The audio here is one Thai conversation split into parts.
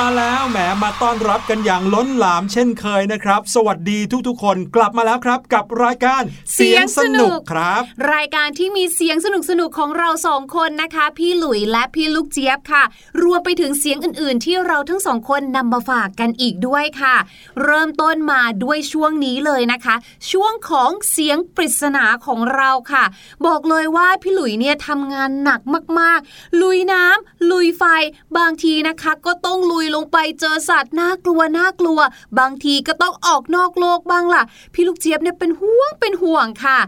มาแล้วแหมมาต้อนรับกันอย่างล้นหลามเช่นเคยนะครับ สวัสดีทุกๆ คนกลับมาแล้วครับ กับรายการเสียงสนุกครับ รายการที่มีเสียงสนุกสนุกของเราสองคนนะคะ พี่หลุยและพี่ลูกเจี๊ยบค่ะ รวมไปถึงเสียงอื่นๆ ที่เราทั้งสองคนนำมาฝากกันอีกด้วยค่ะ เริ่มต้นมาด้วยช่วงนี้เลยนะคะ ช่วงของเสียงปริศนาของเราค่ะ บอกเลยว่าพี่หลุยเนี่ยทำงานหนักมากๆ ลุยน้ำลุยไฟบางทีนะคะ ก็ต้องลุยลงไปเจอสัตว์น่ากลัวน่ากลัว บางทีก็ต้องออกนอกโลกบ้างล่ะ พี่ลูกเจี๊ยบเนี่ยเป็นห่วงเป็นห่วงค่ะ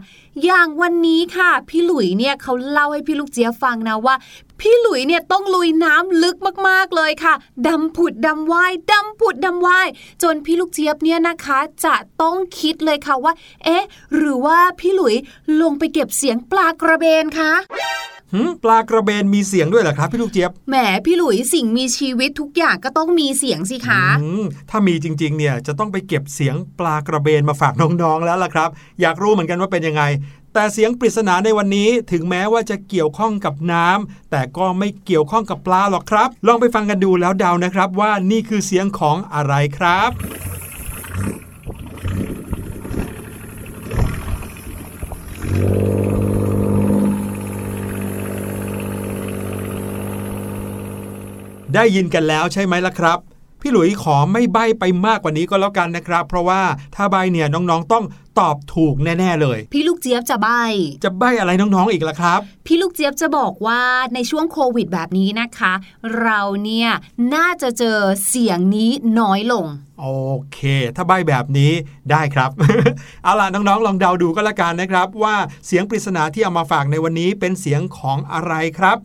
อย่างวันนี้ค่ะ พี่หลุยเนี่ยเขาเล่าให้พี่ลูกเจี๊ยบฟังนะว่าพี่หลุยเนี่ยต้องลุยน้ำลึกมากๆเลยค่ะดำผุดดำว่ายดำผุดดำว่ายจนพี่ลูกเจี๊ยบเนี่ยนะคะ จะต้องคิดเลยค่ะว่า เอ๊ะ หรือว่าพี่หลุยลงไปเก็บเสียงปลากระเบนคะ ปลากระเบนมีเสียงด้วยเหรอครับพี่ลูกเจี๊ยบแหมพี่หลุยสิ่งมีชีวิตทุกอย่างก็ต้องมีเสียงสิคะถ้ามีจริงๆ เนี่ยจะต้องไปเก็บเสียงปลากระเบนมาฝากน้องๆแล้วล่ะครับ อยากรู้เหมือนกันว่าเป็นยังไง แต่เสียงปริศนาในวันนี้ถึงแม้ว่าจะเกี่ยวข้องกับน้ำแต่ก็ไม่เกี่ยวข้องกับปลาหรอกครับ ลองไปฟังกันดูแล้วเดานะครับ ว่านี่คือเสียงของอะไรครับ ได้ยินกันแล้วใช่ไหมล่ะครับ พี่หลุยขอไม่ใบ้ไปมากกว่านี้ก็แล้วกันนะครับ เพราะว่าถ้าใบเนี่ยน้องๆต้องตอบถูกแน่ๆเลย พี่ลูกเจี๊ยบจะใบจะใบอะไรน้องๆอีกล่ะครับ พี่ลูกเจี๊ยบจะบอกว่าในช่วงโควิดแบบนี้นะคะ เราเนี่ยน่าจะเจอเสียงนี้น้อยลง โอเค ถ้าใบแบบนี้ได้ครับ เอาล่ะน้องๆ ลองเดาดูก็แล้วกันนะครับ ว่าเสียงปริศนาที่เอามาฝากในวันนี้เป็นเสียงของอะไรครับ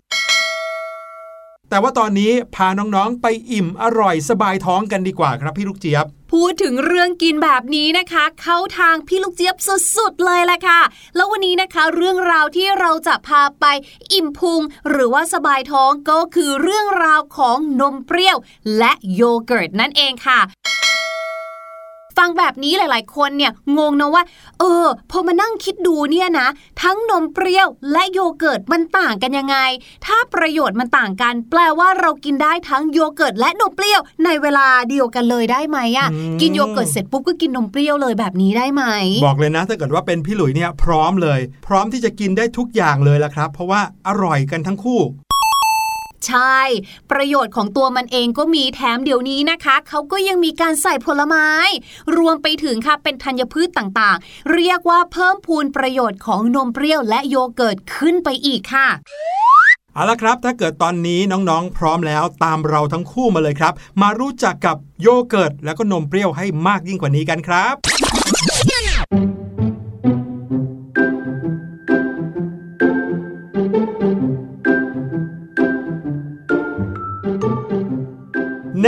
แต่ว่าตอนนี้พาน้องๆ ไปอิ่มอร่อยสบายท้องกันดีกว่าครับพี่ลูกเจี๊ยบพูดถึงเรื่องกินแบบนี้นะคะ เข้าทางพี่ลูกเจี๊ยบสุดๆเลยแหละค่ะ แล้ววันนี้นะคะ เรื่องราวที่เราจะพาไปอิ่มพุงหรือว่าสบายท้องก็คือเรื่องราวของนมเปรี้ยว และโยเกิร์ตนั่นเองค่ะ ฟังแบบนี้หลายๆ คนเนี่ยงงนะว่า เออ พอมานั่งคิดดูเนี่ยนะ ทั้งนมเปรี้ยวและโยเกิร์ตมันต่างกันยังไง ถ้าประโยชน์มันต่างกัน แปลว่าเรากินได้ทั้งโยเกิร์ตและนมเปรี้ยวในเวลาเดียวกันเลยได้ไหมอะ่ะกินโยเกิร์ตเสร็จปุ๊บก็กินนมเปรี้ยวเลยแบบนี้ได้ไหม บอกเลยนะ ถ้าเกิดว่าเป็นพี่หลุยเนี่ยพร้อมเลย พร้อมที่จะกินได้ทุกอย่างเลยละครับ เพราะว่าอร่อยกันทั้งคู่ ใช่ ประโยชน์ของตัวมันเองก็มีแถมเดี๋ยวนี้นะคะ เขาก็ยังมีการใส่ผลไม้ รวมไปถึงค่ะเป็นธัญพืชต่างๆ เรียกว่าเพิ่มพูนประโยชน์ของนมเปรี้ยวและโยเกิร์ตขึ้นไปอีกค่ะเอาละครับ ถ้าเกิดตอนนี้น้องๆ พร้อมแล้วตามเราทั้งคู่มาเลยครับ มารู้จักกับโยเกิร์ต แล้วก็นมเปรี้ยวให้มากยิ่งกว่านี้กันครับ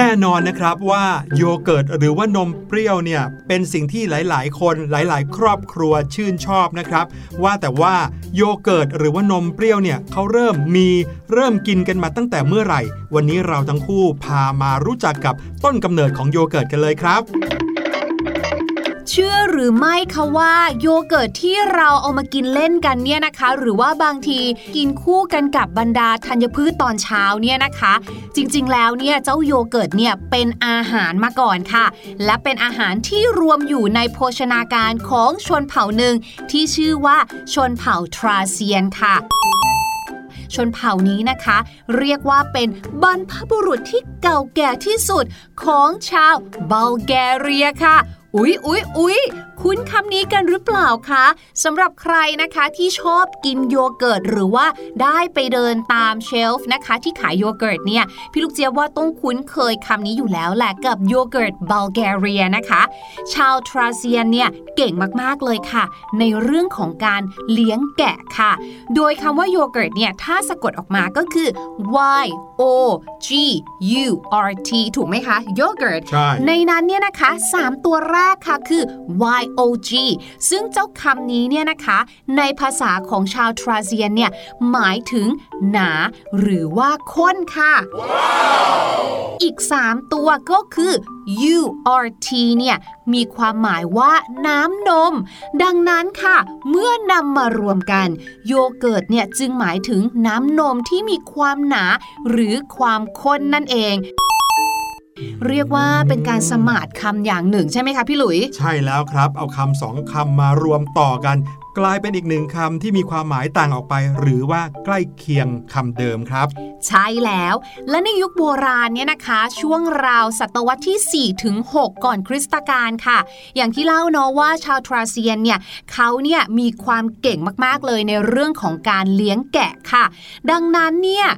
แน่นอนนะครับว่าโยเกิร์ตหรือว่านมเปรี้ยวเนี่ยเป็นสิ่งที่หลาย ๆ คนหลาย ๆ ครอบครัวชื่นชอบนะครับ ว่าแต่ว่าโยเกิร์ตหรือว่านมเปรี้ยวเนี่ยเขาเริ่มมีเริ่มกินกันมาตั้งแต่เมื่อไหร่ วันนี้เราทั้งคู่พามารู้จักกับต้นกำเนิดของโยเกิร์ตกันเลยครับ หรือไม่คะว่าโยเกิร์ตที่เราเอามากินเล่นกันเนี่ยนะคะ หรือว่าบางทีกินคู่กันกับบรรดาธัญพืชตอนเช้าเนี่ยนะคะ จริงๆ แล้วเนี่ยเจ้าโยเกิร์ตเนี่ยเป็นอาหารมาก่อนค่ะ และเป็นอาหารที่รวมอยู่ในโภชนาการของชนเผ่าหนึ่งที่ชื่อว่าชนเผ่าทราเซียนค่ะชนเผ่านี้นะคะ เรียกว่าเป็นบรรพบุรุษที่เก่าแก่ที่สุดของชาวบัลแกเรียค่ะ อุ๊ยอุ๊ยอุ๊ย คุ้นคำนี้กันหรือเปล่าคะสำหรับใครนะคะที่ชอบกินโยเกิร์ตหรือว่าได้ไปเดินตาม shelf นะคะ ที่ขายโยเกิร์ตเนี่ยพี่ลูกเจี๊ยบว่าต้องคุ้นเคยคำนี้อยู่แล้วแหละกับโยเกิร์ตบัลแกเรียนะคะ ชาว Thracian เนี่ยเก่งมากๆเลยค่ะ ในเรื่องของการเลี้ยงแกะค่ะ โดยคำว่าโยเกิร์ตเนี่ยถ้าสะกดออกมาก็คือ y o g u r t ถูกไหมคะโยเกิร์ตในนั้นเนี่ยนะคะ 3 ตัวแรกค่ะคือ y o g ซึ่งเจ้าคำนี้เนี่ยนะคะ ในภาษาของชาวทราเซียนเนี่ยหมายถึงหนาหรือว่าข้นค่ะ wow! อีก 3 ตัวก็คือ u r t เนี่ยมีความหมายว่าน้ำนม ดังนั้นค่ะ เมื่อนำมารวมกัน โยเกิร์ตเนี่ยจึงหมายถึงน้ำนมที่มีความหนา หรือความข้นนั่นเอง เรียกว่าเป็นการสมาดคำอย่างหนึ่งใช่ไหมคะพี่หลุย ใช่แล้วครับ เอาคำสองคำมารวมต่อกัน กลายเป็นอีกหนึ่งคำที่มีความหมายต่างออกไป หรือว่าใกล้เคียงคำเดิมครับ ใช่แล้ว และในยุคโบราณเนี่ยนะคะ ช่วงราวศตวรรษที่4ถึง6ก่อนคริสตกาลค่ะ อย่างที่เล่าเนาะว่าชาวทราเซียนเนี่ยเขาเนี่ยมีความเก่งมากๆเลยในเรื่องของการเลี้ยงแกะค่ะ ดังนั้นเนี่ย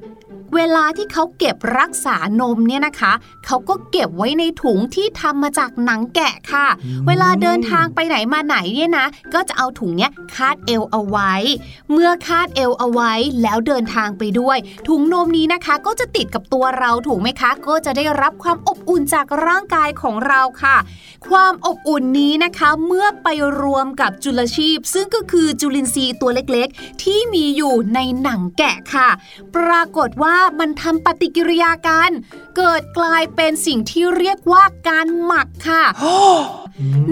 เวลาที่เขาเก็บรักษานมเนี่ยนะคะ เขาก็เก็บไว้ในถุงที่ทำมาจากหนังแกะค่ะ เวลาเดินทางไปไหนมาไหนเนี่ยนะ ก็จะเอาถุงเนี้ยคาดเอวเอาไว้ เมื่อคาดเอวเอาไว้แล้วเดินทางไปด้วย ถุงนมนี้นะคะ ก็จะติดกับตัวเราถูกไหมคะ ก็จะได้รับความอบอุ่นจากร่างกายของเราค่ะ ความอบอุ่นนี้นะคะเมื่อไปรวมกับจุลชีพ ซึ่งก็คือจุลินทรีย์ตัวเล็กๆ ที่มีอยู่ในหนังแกะค่ะ ปรากฏว่ามันทำปฏิกิริยากัน เกิดกลายเป็นสิ่งที่เรียกว่าการหมักค่ะ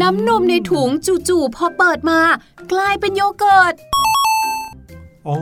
น้ำนมในถุงจู่ๆพอเปิดมา กลายเป็นโยเกิร์ตอ๋อ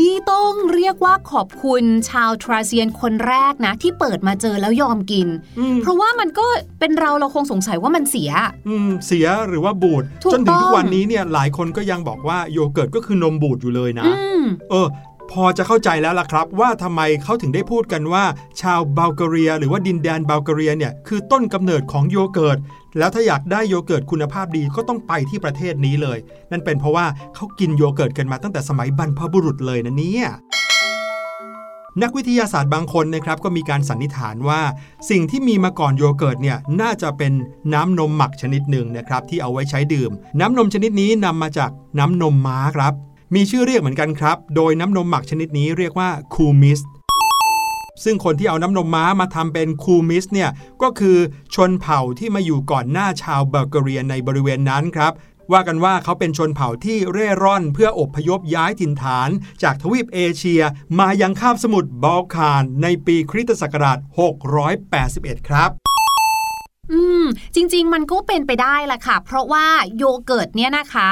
นี่ต้องเรียกว่าขอบคุณชาวทราเซียนคนแรกนะ ที่เปิดมาเจอแล้วยอมกินอืมเพราะว่ามันก็เป็นเราเราคงสงสัยว่ามันเสีย อืม เสียหรือว่าบูดถูกจนถึงทุต้กองวันนี้เนี่ยหลายคนก็ยังบอกว่าโยเกิร์ตก็คือนมบูดอยู่เลยนะอืมเออ พอจะเข้าใจแล้วล่ะครับ ว่าทำไมเขาถึงได้พูดกันว่า ชาวบัลแกเรีย หรือว่าดินแดนบัลแกเรียเนี่ยคือต้นกำเนิดของโยเกิร์ตแล้วถ้าอยากได้โยเกิร์ตคุณภาพดีก็ต้องไปที่ประเทศนี้เลย นั่นเป็นเพราะว่าเขากินโยเกิร์ตกันมาตั้งแต่สมัยบรรพบุรุษเลยนะเนี่ยนักวิทยาศาสตร์บางคนนะครับก็มีการสันนิษฐานว่า สิ่งที่มีมาก่อนโยเกิร์ตเนี่ยน่าจะเป็นน้ำนมหมักชนิดหนึ่งนะครับที่เอาไว้ใช้ดื่ม น้ำนมชนิดนี้นำมาจากน้ำนมม้าครับ มีชื่อเรียกเหมือนกันครับ โดยน้ำนมหมักชนิดนี้เรียกว่าคูมิสซึ่งคนที่เอาน้ำนมม้ามาทำเป็นคูมิสเนี่ยก็คือชนเผ่าที่มาอยู่ก่อนหน้าชาวบัลแกเรียในบริเวณนั้นครับ ว่ากันว่าเขาเป็นชนเผ่าที่เร่ร่อนเพื่ออบพยพย้ายถิ่นฐาน จากทวีปเอเชีย มายังคาบสมุทรบัลคานในปีคริสตศักราช 681 ครับอืม จริง ๆ มันก็เป็นไปได้แหละค่ะ เพราะว่าโยเกิร์ตเนี่ยนะคะ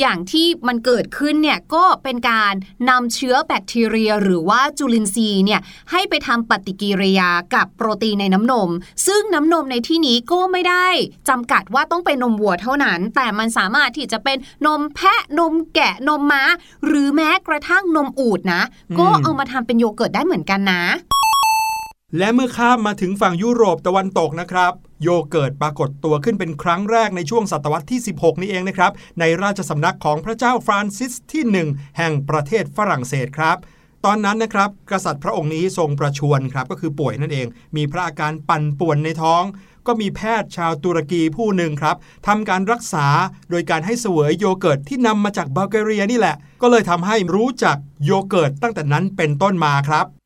อย่างที่มันเกิดขึ้นเนี่ยก็เป็นการนำเชื้อแบคทีเรีย หรือว่าจุลินทรีย์เนี่ยให้ไปทำปฏิกิริยากับโปรตีนในน้ำนม ซึ่งน้ำนมในที่นี้ก็ไม่ได้จำกัดว่าต้องเป็นนมวัวเท่านั้น แต่มันสามารถที่จะเป็นนมแพะนมแกะนมม้า หรือแม้กระทั่งนมอูฐนะ ก็เอามาทำเป็นโยเกิร์ตได้เหมือนกันนะ และเมื่อข้ามมาถึงฝั่งยุโรปตะวันตกนะครับ โยเกิร์ตปรากฏตัวขึ้นเป็นครั้งแรกในช่วงศตวรรษที่ 16 นี่เองนะครับ ในราชสำนักของพระเจ้าฟรานซิสที่ 1 แห่งประเทศฝรั่งเศสครับ ตอนนั้นนะครับ กษัตริย์พระองค์นี้ทรงประชวรครับก็คือป่วยนั่นเอง มีพระอาการปั่นป่วนในท้อง ก็มีแพทย์ชาวตุรกีผู้หนึ่งครับทำการรักษาโดยการให้เสวยโยเกิร์ตที่นำมาจากบัลแกเรียนี่แหละ ก็เลยทำให้รู้จักโยเกิร์ตตั้งแต่นั้นเป็นต้นมาครับ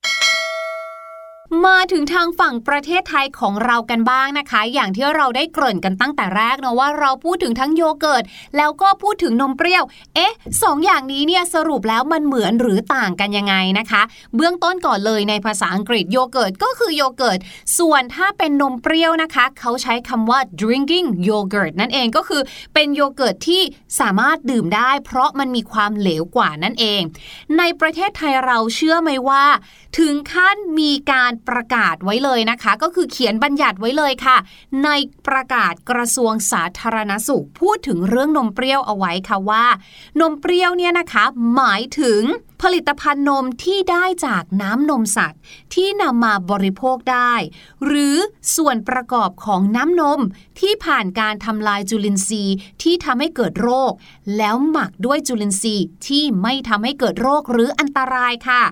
มาถึงทางฝั่งประเทศไทยของเรากันบ้างนะคะ อย่างที่เราได้เกริ่นกันตั้งแต่แรกเนะว่าเราพูดถึงทั้งโยเกิร์ตแล้วก็พูดถึงนมเปรี้ยว เอ๊ะสองอย่างนี้เนี่ยสรุปแล้วมันเหมือนหรือต่างกันยังไงนะคะ เบื้องต้นก่อนเลยในภาษาอังกฤษโยเกิร์ตก็คือโยเกิร์ตส่วนถ้าเป็นนมเปรี้ยวนะคะ เขาใช้คำว่า drinking yogurt นั่นเองก็คือเป็นโยเกิร์ตที่สามารถดื่มได้ เพราะมันมีความเหลวกว่านั่นเอง ในประเทศไทยเราเชื่อไหมว่า ถึงขั้นมีการประกาศไว้เลยนะคะ ก็คือเขียนบัญญัติไว้เลยค่ะ ในประกาศกระทรวงสาธารณสุข พูดถึงเรื่องนมเปรี้ยวเอาไว้ค่ะว่า นมเปรี้ยวเนี่ยนะคะ หมายถึง ผลิตภัณฑ์นมที่ได้จากน้ำนมสัตว์ ที่นำมาบริโภคได้ หรือส่วนประกอบของน้ำนมที่ผ่านการทำลายจุลินทรีย์ที่ทำให้เกิดโรค แล้วหมักด้วยจุลินทรีย์ที่ไม่ทำให้เกิดโรคหรืออันตรายค่ะ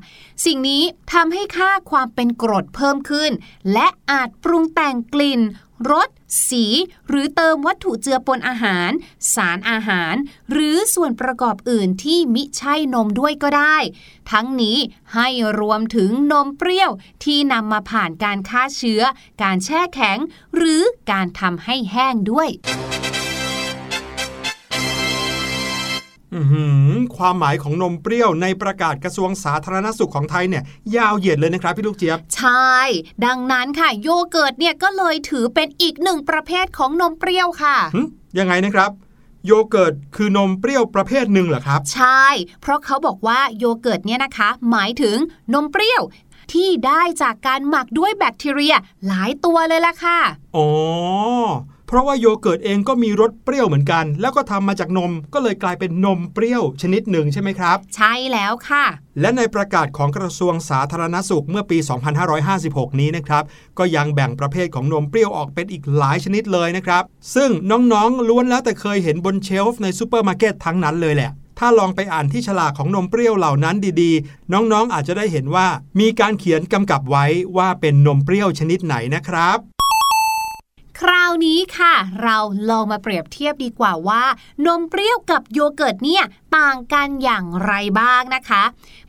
สิ่งนี้ทำให้ค่าความเป็นกรดเพิ่มขึ้น และอาจปรุงแต่งกลิ่น รส สี หรือเติมวัตถุเจือปนอาหาร สารอาหาร หรือส่วนประกอบอื่นที่มิใช่นมด้วยก็ได้ ทั้งนี้ให้รวมถึงนมเปรี้ยวที่นำมาผ่านการฆ่าเชื้อ การแช่แข็ง หรือการทำให้แห้งด้วย ความหมายของนมเปรี้ยวในประกาศกระทรวงสาธารณสุขของไทยเนี่ยยาวเหยียดเลยนะครับพี่ลูกเจี๊ยบ ใช่ ดังนั้นค่ะโยเกิร์ตเนี่ยก็เลยถือเป็นอีกหนึ่งประเภทของนมเปรี้ยวค่ะหึยังไงนะครับโยเกิร์ตคือนมเปรี้ยวประเภทหนึ่งเหรอครับ ใช่ เพราะเขาบอกว่าโยเกิร์ตเนี่ยนะคะ หมายถึงนมเปรี้ยวที่ได้จากการหมักด้วยแบคทีเรียหลายตัวเลยล่ะค่ะ อ๋อ เพราะว่าโยเกิร์ตเองก็มีรสเปรี้ยวเหมือนกัน แล้วก็ทำมาจากนมก็เลยกลายเป็นนมเปรี้ยวชนิดหนึ่งใช่ไหมครับ ใช่แล้วค่ะ และในประกาศของกระทรวงสาธารณสุขเมื่อปี 2556 นี้นะครับ ก็ยังแบ่งประเภทของนมเปรี้ยวออกเป็นอีกหลายชนิดเลยนะครับ ซึ่งน้องๆล้วนแล้วแต่เคยเห็นบน shelf ในซูเปอร์มาร์เก็ตทั้งนั้นเลยแหละถ้าลองไปอ่านที่ฉลากของนมเปรี้ยวเหล่านั้นดีๆ น้องๆ อาจจะได้เห็นว่ามีการเขียนกำกับไว้ว่าเป็นนมเปรี้ยวชนิดไหนนะครับ คราวนี้ค่ะ เราลองมาเปรียบเทียบดีกว่าว่า นมเปรี้ยวกับโยเกิร์ตเนี่ยต่างกันอย่างไรบ้างนะคะ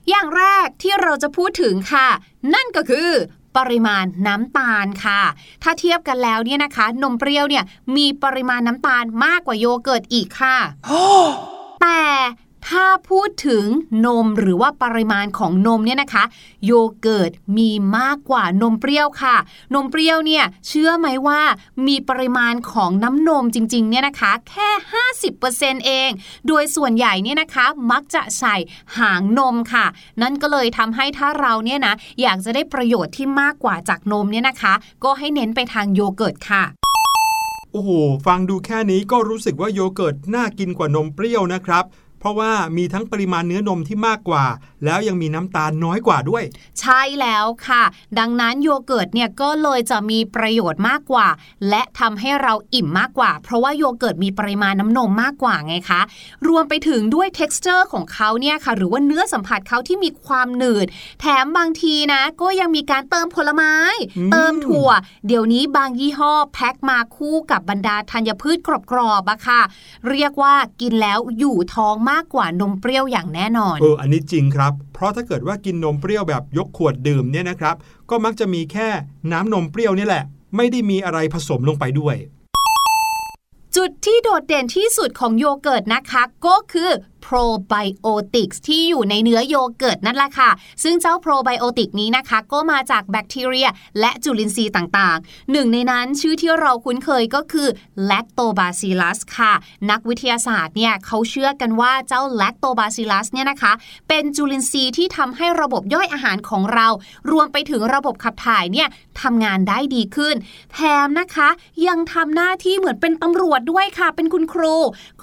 อย่างแรกที่เราจะพูดถึงค่ะ นั่นก็คือปริมาณน้ำตาลค่ะ ถ้าเทียบกันแล้วเนี่ยนะคะ นมเปรี้ยวเนี่ยมีปริมาณน้ำตาลมากกว่าโยเกิร์ตอีกค่ะ แต่ ถ้าพูดถึงนมหรือว่าปริมาณของนมเนี่ยนะคะ โยเกิร์ตมีมากกว่านมเปรี้ยวค่ะ นมเปรี้ยวเนี่ยเชื่อไหมว่ามีปริมาณของน้ำนมจริงๆเนี่ยนะคะ แค่ 50%เอง โดยส่วนใหญ่เนี่ยนะคะมักจะใส่หางนมค่ะ นั่นก็เลยทำให้ถ้าเราเนี่ยนะอยากจะได้ประโยชน์ที่มากกว่าจากนมเนี่ยนะคะ ก็ให้เน้นไปทางโยเกิร์ตค่ะโอ้โห ฟังดูแค่นี้ก็รู้สึกว่าโยเกิร์ตน่ากินกว่านมเปรี้ยวนะครับ เพราะว่ามีทั้งปริมาณเนื้อนมที่มากกว่า แล้วยังมีน้ำตาลน้อยกว่าด้วย ใช่แล้วค่ะ ดังนั้นโยเกิร์ตเนี่ยก็เลยจะมีประโยชน์มากกว่า และทำให้เราอิ่มมากกว่า เพราะว่าโยเกิร์ตมีปริมาณน้ำนมมากกว่าไงคะ รวมไปถึงด้วย t e x t อร์ของเขาเนี่ยค่ะ หรือว่าเนื้อสัมผัสเขาที่มีความหนืด แถมบางทีนะ ก็ยังมีการเติมผลไม้อืมเติมถั่ว เดี๋ยวนี้บางยี่ห้อแพ็คมาคู่กับบรรดาธัญพืชกรอบๆอะค่ะ เรียกว่ากินแล้วอยู่ท้องมากกว่านมเปรี้ยวอย่างแน่นอน เออ อันนี้จริงครับ เพราะถ้าเกิดว่ากินนมเปรี้ยวแบบยกขวดดื่มเนี่ยนะครับ ก็มักจะมีแค่น้ำนมเปรี้ยวนี่แหละ ไม่ได้มีอะไรผสมลงไปด้วย จุดที่โดดเด่นที่สุดของโยเกิร์ตนะคะ ก็คือ probiotics ที่อยู่ในเนื้อโยเกิร์ตนั่นแหละค่ะ ซึ่งเจ้า probiotic นี้นะคะ ก็มาจากแบคทีเรีย และจุลินทรีย์ต่างๆ หนึ่งในนั้นชื่อที่เราคุ้นเคยก็คือ lactobacillus ค่ะ นักวิทยาศาสตร์เนี่ยเขาเชื่อกันว่าเจ้า lactobacillus เนี่ยนะคะ เป็นจุลินทรีย์ที่ทำให้ระบบย่อยอาหารของเรา รวมไปถึงระบบขับถ่ายเนี่ยทำงานได้ดีขึ้น แถมนะคะ ยังทำหน้าที่เหมือนเป็นตำรวจด้วยค่ะ เป็นคุณครู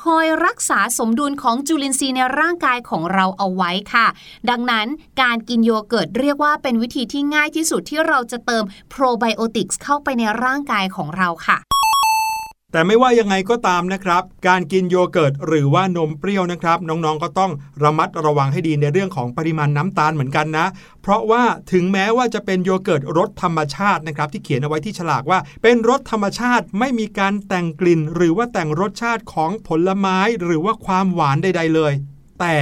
คอยรักษาสมดุลของจุลินทรีย์ในร่างกายของเราเอาไว้ค่ะ ดังนั้นการกินโยเกิร์ตเรียกว่าเป็นวิธีที่ง่ายที่สุดที่เราจะเติมโปรไบโอติกส์เข้าไปในร่างกายของเราค่ะ แต่ไม่ว่ายังไงก็ตามนะครับ การกินโยเกิร์ตหรือว่านมเปรี้ยวนะครับ น้องๆก็ต้องระมัดระวังให้ดีในเรื่องของปริมาณน้ำตาลเหมือนกันนะ เพราะว่าถึงแม้ว่าจะเป็นโยเกิร์ตรสธรรมชาตินะครับที่เขียนเอาไว้ที่ฉลากว่า เป็นรสธรรมชาติไม่มีการแต่งกลิ่น หรือว่าแต่งรสชาติของผลไม้ หรือว่าความหวานใด ๆ เลย แต่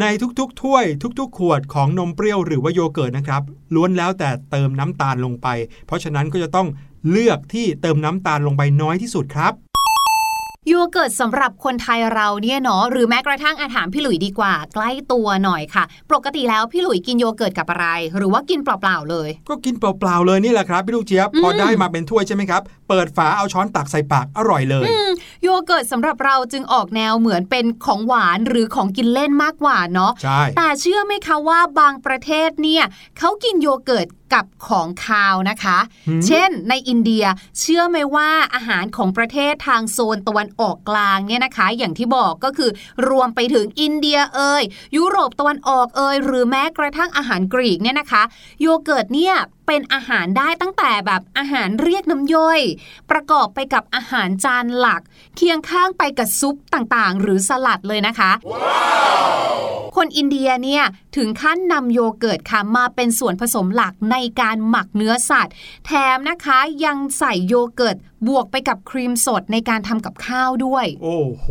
ในทุกๆ ถ้วย ทุก ๆ ขวดของนมเปรี้ยวหรือว่าโยเกิร์ตนะครับล้วนแล้วแต่เติมน้ำตาลลงไป เพราะฉะนั้นก็จะต้อง เลือกที่เติมน้ำตาลลงไปน้อยที่สุดครับโยเกิร์ตสำหรับคนไทยเราเนี่ยเนาะหรือแม้กระทั่งอาถามพี่หลุยดีกว่า ใกล้ตัวหน่อยค่ะ ปกติแล้วพี่หลุยกินโยเกิร์ตกับอะไร หรือว่ากินเปล่าๆเลย ก็กินเปล่าๆเลยนี่แหละครับพี่ลูกเจี๊ยบพอได้มาเป็นถ้วยใช่ไหมครับ เปิดฝาเอาช้อนตักใส่ปากอร่อยเลยโยเกิร์ตสำหรับเราจึงออกแนวเหมือนเป็นของหวานหรือของกินเล่นมากกว่าเนาะใช่แต่เชื่อไหมคะว่าบางประเทศเนี่ยเขากินโยเกิร์ตกับของคาวนะคะหืมเช่นในอินเดียเชื่อไหมว่าอาหารของประเทศทางโซนตะวันออกกลางเนี่ยนะคะ อย่างที่บอกก็คือรวมไปถึงอินเดียเอ่ยยุโรปตะวันออกเอ่ยหรือแม้กระทั่งอาหารกรีกเนี่ยนะคะ โยเกิร์ตเนี่ย เป็นอาหารได้ตั้งแต่แบบอาหารเรียกน้ำย่อย ประกอบไปกับอาหารจานหลัก เคียงข้างไปกับซุปต่างๆ หรือสลัดเลยนะคะคนอินเดียเนี่ยถึงขั้นนำโยเกิร์ตค่ะมาเป็นส่วนผสมหลักในการหมักเนื้อสัตว์ แถมนะคะยังใส่โยเกิร์ตบวกไปกับครีมสดในการทำกับข้าวด้วย โอ้โห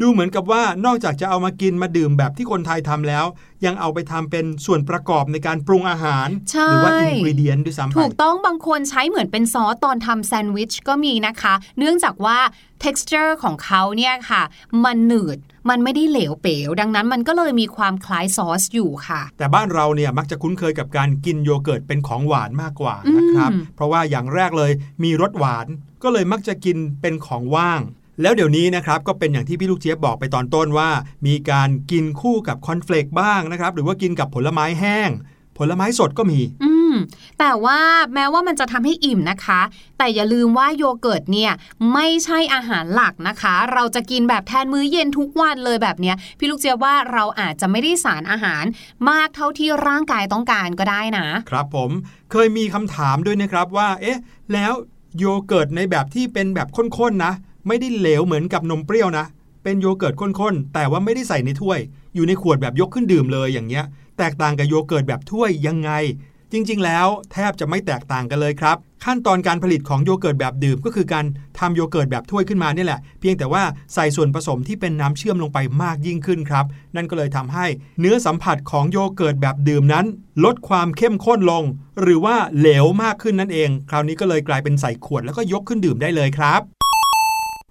ดูเหมือนกับว่านอกจากจะเอามากินมาดื่มแบบที่คนไทยทำแล้ว ยังเอาไปทำเป็นส่วนประกอบในการปรุงอาหารใช่หรือว่า ingredient ด้วยซ้ำไปถูกต้องบางคนใช้เหมือนเป็นซอสตอนทำแซนด์วิชก็มีนะคะ เนื่องจากว่า texture ของเขาเนี่ยค่ะ มันหนืดมันไม่ได้เหลวเป๋ว ดังนั้นมันก็เลยมีความคล้ายซอสอยู่ค่ะ แต่บ้านเราเนี่ยมักจะคุ้นเคยกับการกินโยเกิร์ตเป็นของหวานมากกว่านะครับอืมเพราะว่าอย่างแรกเลยมีรสหวานก็เลยมักจะกินเป็นของว่าง แล้วเดี๋ยวนี้นะครับก็เป็นอย่างที่พี่ลูกเจี๊ยบบอกไปตอนต้นว่า มีการกินคู่กับคอร์นเฟลกบ้างนะครับ หรือว่ากินกับผลไม้แห้ง ผลไม้สดก็มี อืมแต่ว่าแม้ว่ามันจะทำให้อิ่มนะคะ แต่อย่าลืมว่าโยเกิร์ตเนี่ยไม่ใช่อาหารหลักนะคะ เราจะกินแบบแทนมื้อเย็นทุกวันเลยแบบเนี้ยพี่ลูกเจี๊ยบว่าเราอาจจะไม่ได้สารอาหารมากเท่าที่ร่างกายต้องการก็ได้นะ ครับผมเคยมีคำถามด้วยนะครับว่า เอ๊ะ แล้วโยเกิร์ตในแบบที่เป็นแบบข้นๆนะ ไม่ได้เหลวเหมือนกับนมเปรี้ยวนะ เป็นโยเกิร์ตข้นๆ แต่ว่าไม่ได้ใส่ในถ้วย อยู่ในขวดแบบยกขึ้นดื่มเลยอย่างเงี้ย แตกต่างกับโยเกิร์ตแบบถ้วยยังไง จริง ๆ แล้วแทบจะไม่แตกต่างกันเลยครับ ขั้นตอนการผลิตของโยเกิร์ตแบบดื่มก็คือการทำโยเกิร์ตแบบถ้วยขึ้นมาเนี่ยแหละ เพียงแต่ว่าใส่ส่วนผสมที่เป็นน้ำเชื่อมลงไปมากยิ่งขึ้นครับ นั่นก็เลยทำให้เนื้อสัมผัสของโยเกิร์ตแบบดื่มนั้น ลดความเข้มข้นลง หรือว่าเหลวมากขึ้นนั่นเอง คราวนี้ก็เลยกลายเป็นใส่ขวดแล้วก็ยกขึ้นดื่มได้เลยครับ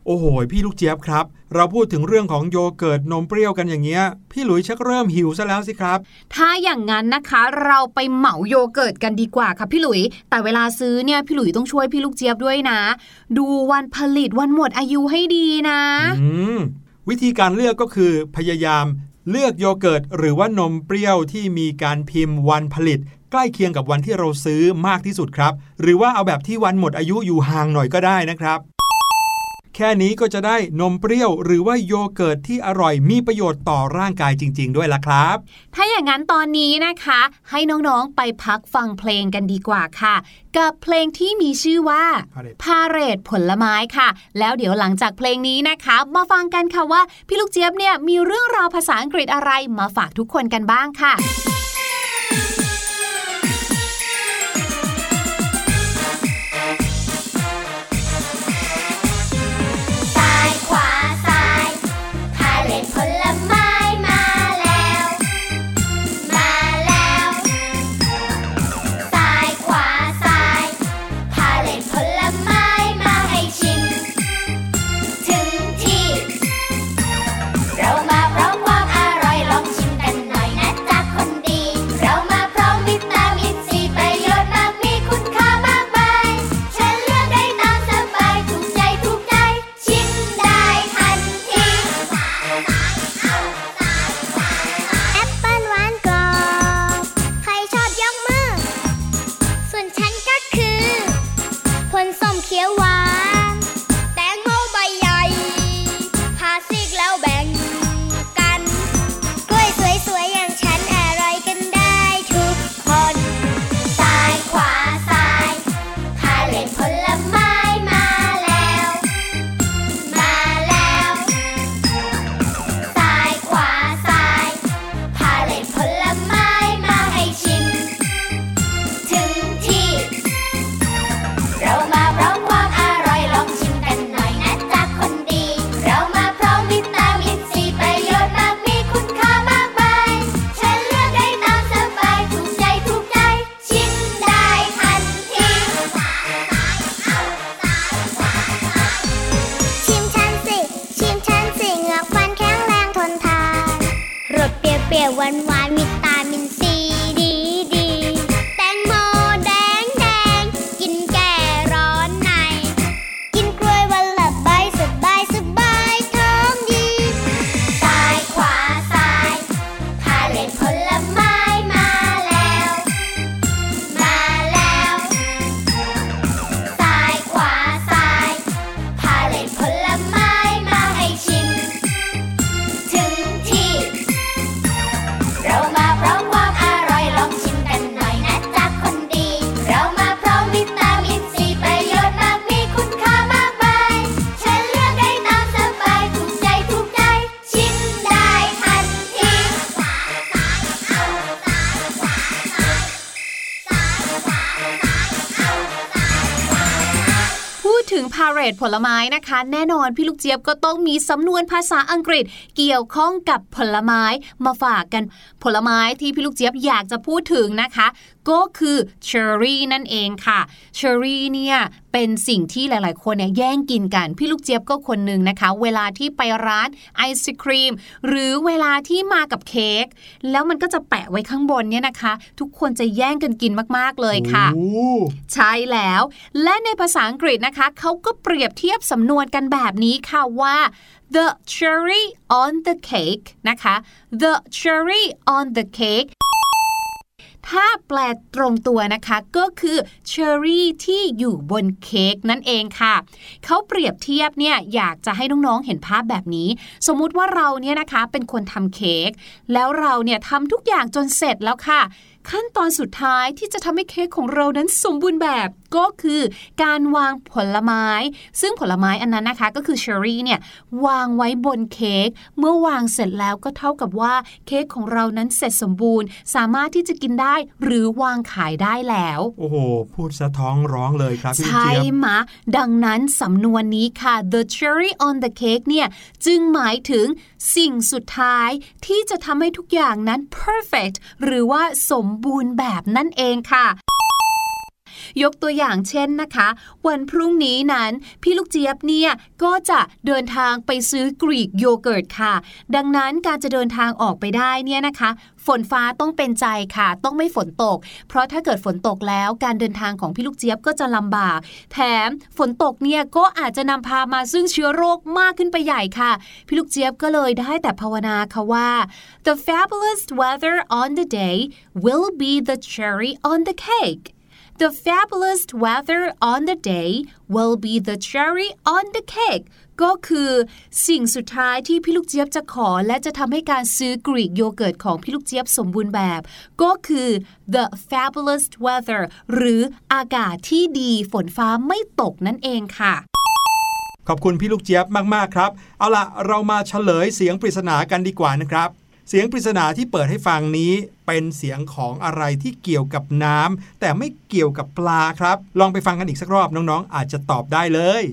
โอ้โห พี่ลูกเจี๊ยบครับ เราพูดถึงเรื่องของโยเกิร์ตนมเปรี้ยวกันอย่างเงี้ย พี่หลุยชักเริ่มหิวซะแล้วสิครับ ถ้าอย่างนั้นนะคะ เราไปเหมาโยเกิร์ตกันดีกว่าค่ะพี่หลุย แต่เวลาซื้อเนี่ยพี่หลุยต้องช่วยพี่ลูกเจี๊ยบด้วยนะ ดูวันผลิตวันหมดอายุให้ดีนะอืมวิธีการเลือกก็คือพยายามเลือกโยเกิร์ตหรือว่านมเปรี้ยวที่มีการพิมพ์วันผลิต ใกล้เคียงกับวันที่เราซื้อมากที่สุดครับ หรือว่าเอาแบบที่วันหมดอายุอยู่ห่างหน่อยก็ได้นะครับ แค่นี้ก็จะได้นมเปรี้ยว หรือว่าโยเกิร์ตที่อร่อยมีประโยชน์ต่อร่างกายจริง ๆ ด้วยล่ะครับ ถ้าอย่างนั้นตอนนี้นะคะ ให้น้องๆไปพักฟังเพลงกันดีกว่าค่ะ กับเพลงที่มีชื่อว่า Parade พาเรดผลไม้ค่ะ แล้วเดี๋ยวหลังจากเพลงนี้นะคะ มาฟังกันค่ะว่า พี่ลูกเจี๊ยบเนี่ยมีเรื่องราวภาษาอังกฤษอะไรมาฝากทุกคนกันบ้างค่ะ เขียวหวาน วๆหวานหวานๆวิตามิ ถึงพาเรดผลไม้นะคะ แน่นอนพี่ลูกเจี๊ยบก็ต้องมีสำนวนภาษาอังกฤษเกี่ยวข้องกับผลไม้มาฝากกันผลไม้ที่พี่ลูกเจี๊ยบอยากจะพูดถึงนะคะ ก็คือเชอร์รี่นั่นเองค่ะเชอร์รี่เนี่ยเป็นสิ่งที่หลายๆ คนเนี่ยแย่งกินกัน พี่ลูกเจี๊ยบก็คนหนึ่งนะคะ เวลาที่ไปร้านไอศครีม หรือเวลาที่มากับเค้กแล้วมันก็จะแปะไว้ข้างบนเนี่ยนะคะ ทุกคนจะแย่งกันกินมากๆเลยค่ะโอ้ใช่แล้ว และในภาษาอังกฤษนะคะเขาก็เปรียบเทียบสำนวนกันแบบนี้ค่ะว่า the cherry on the cake นะคะ the cherry on the cake ถ้าแปลตรงตัวนะคะก็คือเชอร์รี่ที่อยู่บนเค้กนั่นเองค่ะ เขาเปรียบเทียบเนี่ยอยากจะให้น้องๆเห็นภาพแบบนี้ สมมุติว่าเราเนี่ยนะคะเป็นคนทำเค้กแล้วเราเนี่ยทำทุกอย่างจนเสร็จแล้วค่ะ ขั้นตอนสุดท้ายที่จะทำให้เค้กของเรานั้นสมบูรณ์แบบก็คือ การวางผลไม้ ซึ่งผลไม้อันนั้นนะคะ ก็คือเชอร์รี่เนี่ยวางไว้บนเค้กเมื่อวางเสร็จแล้วก็เท่ากับว่าเค้กของเรานั้นเสร็จสมบูรณ์ สามารถที่จะกินได้หรือวางขายได้แล้ว โอ้โห พูดสะท้องร้องเลยครับพี่ใช่เจี๊ยบมะดังนั้นสำนวนนี้ค่ะ the cherry on the cake เนี่ยจึงหมายถึงสิ่งสุดท้ายที่จะทำให้ทุกอย่างนั้น perfect หรือว่าสมบูรณ์แบบนั่นเองค่ะ ยกตัวอย่างเช่นนะคะ วันพรุ่งนี้นั้น พี่ลูกเจี๊ยบเนี่ยก็จะเดินทางไปซื้อกรีกโยเกิร์ตค่ะ ดังนั้นการจะเดินทางออกไปได้เนี่ยนะคะ ฝนฟ้าต้องเป็นใจค่ะ ต้องไม่ฝนตก เพราะถ้าเกิดฝนตกแล้วการเดินทางของพี่ลูกเจี๊ยบก็จะลำบาก แถมฝนตกเนี่ยก็อาจจะนำพามาซึ่งเชื้อโรคมากขึ้นไปใหญ่ค่ะ พี่ลูกเจี๊ยบก็เลยได้แต่ภาวนาค่ะว่า the fabulous weather on the day will be the cherry on the cake The fabulous weather on the day will be the cherry on the cake ก็คือสิ่งสุดท้ายที่พี่ลูกเจี๊ยบจะขอ และจะทำให้การซื้อกรีกโยเกิร์ตของพี่ลูกเจี๊ยบสมบูรณ์แบบ ก็คือ the fabulous weather หรืออากาศที่ดีฝนฟ้าไม่ตกนั่นเองค่ะ ขอบคุณพี่ลูกเจี๊ยบมาก ๆ ครับ เอาล่ะ เรามาเฉลยเสียงปริศนากันดีกว่านะครับ เสียงปริศนาที่เปิดให้ฟังนี้เป็นเสียงของอะไรที่เกี่ยวกับน้ำแต่ไม่เกี่ยวกับปลาครับ ลองไปฟังกันอีกสักรอบน้องๆ อาจจะตอบได้เลย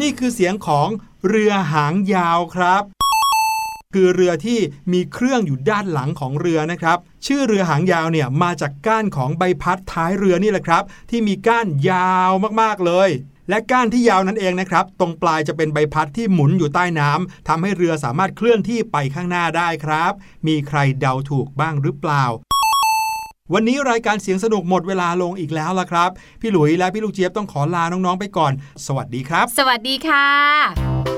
นี่คือเสียงของเรือหางยาวครับ คือเรือที่มีเครื่องอยู่ด้านหลังของเรือนะครับ ชื่อเรือหางยาวเนี่ยมาจากก้านของใบพัดท้ายเรือนี่แหละครับ ที่มีก้านยาวมากๆเลย และก้านที่ยาวนั้นเองนะครับ ตรงปลายจะเป็นใบพัดที่หมุนอยู่ใต้น้ำทำให้เรือสามารถเคลื่อนที่ไปข้างหน้าได้ครับ มีใครเดาถูกบ้างหรือเปล่าวันนี้รายการเสียงสนุกหมดเวลาลงอีกแล้วละครับ พี่หลุยและพี่ลูกเจี๊ยบต้องขอลาน้องๆไปก่อน สวัสดีครับ สวัสดีค่ะ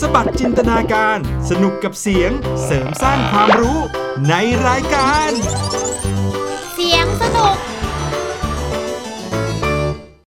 สบัดจินตนาการ สนุกกับเสียง เสริมสร้างความรู้ในรายการ เสียง